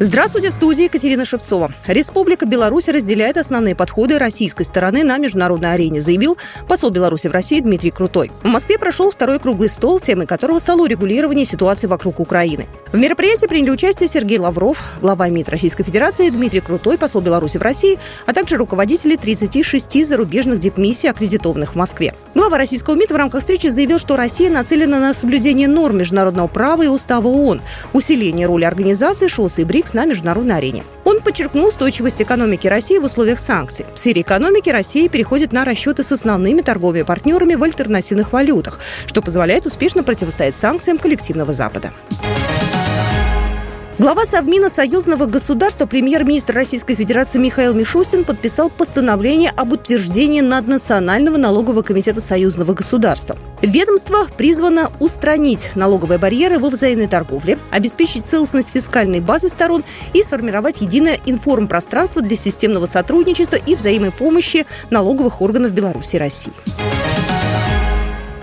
Здравствуйте, в студии Екатерина Шевцова. Республика Беларусь разделяет основные подходы российской стороны на международной арене, заявил посол Беларуси в России Дмитрий Крутой. В Москве прошел второй круглый стол, темой которого стало урегулирование ситуации вокруг Украины. В мероприятии приняли участие Сергей Лавров, глава МИД Российской Федерации, Дмитрий Крутой, посол Беларуси в России, а также руководители 36 зарубежных дипмиссий, аккредитованных в Москве. Глава российского МИД в рамках встречи заявил, что Россия нацелена на соблюдение норм международного права и устава ООН, усиление роли организации ШОС и БРИКС на международной арене. Он подчеркнул устойчивость экономики России в условиях санкций. В сфере экономики Россия переходит на расчеты с основными торговыми партнерами в альтернативных валютах, что позволяет успешно противостоять санкциям коллективного Запада. Глава Совмина союзного государства, премьер-министр Российской Федерации Михаил Мишустин подписал постановление об утверждении наднационального налогового комитета союзного государства. Ведомство призвано устранить налоговые барьеры во взаимной торговле, обеспечить целостность фискальной базы сторон и сформировать единое информпространство для системного сотрудничества и взаимопомощи налоговых органов Беларуси и России.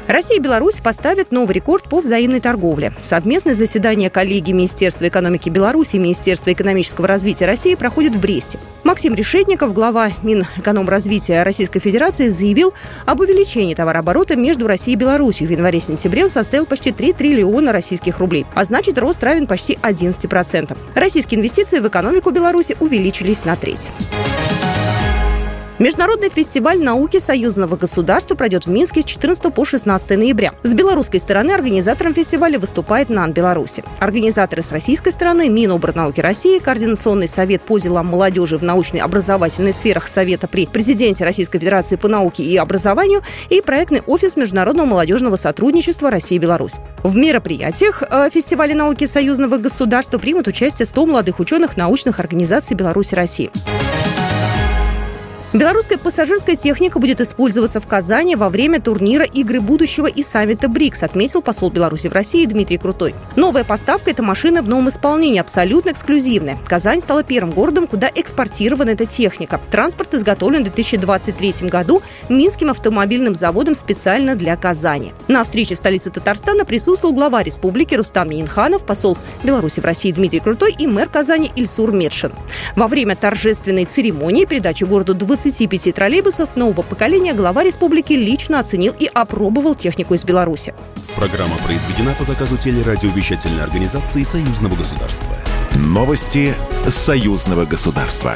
Россия и Беларусь поставят новый рекорд по взаимной торговле. Совместное заседание коллегии Министерства экономики Беларуси и Министерства экономического развития России проходит в Бресте. Максим Решетников, глава Минэкономразвития Российской Федерации, заявил об увеличении товарооборота между Россией и Беларусью. В январе-сентябре составил почти 3 триллиона российских рублей, а значит рост равен почти 11%. Российские инвестиции в экономику Беларуси увеличились на треть. Международный фестиваль науки союзного государства пройдет в Минске с 14 по 16 ноября. С белорусской стороны организатором фестиваля выступает НАН Беларуси. Организаторы с российской стороны Миноборнауки России, Координационный совет по делам молодежи в научной образовательной сферах Совета при президенте Российской Федерации по науке и образованию и проектный офис Международного молодежного сотрудничества России и Беларусь. В мероприятиях э, фестиваля науки союзного государства примут участие 100 молодых ученых научных организаций Беларуси и России. Белорусская пассажирская техника будет использоваться в Казани во время турнира «Игры будущего» и саммита БРИКС, отметил посол Беларуси в России Дмитрий Крутой. Новая поставка – это машина в новом исполнении, абсолютно эксклюзивная. Казань стала первым городом, куда экспортирована эта техника. Транспорт изготовлен в 2023 году Минским автомобильным заводом специально для Казани. На встрече в столице Татарстана присутствовал глава республики Рустам Минханов, посол Беларуси в России Дмитрий Крутой и мэр Казани Ильсур Медшин. Во время торжественной церемонии передачи городу 20 25 троллейбусов нового поколения глава республики лично оценил и опробовал технику из Беларуси. Программа произведена по заказу телерадиовещательной организации Союзного государства. Новости Союзного государства.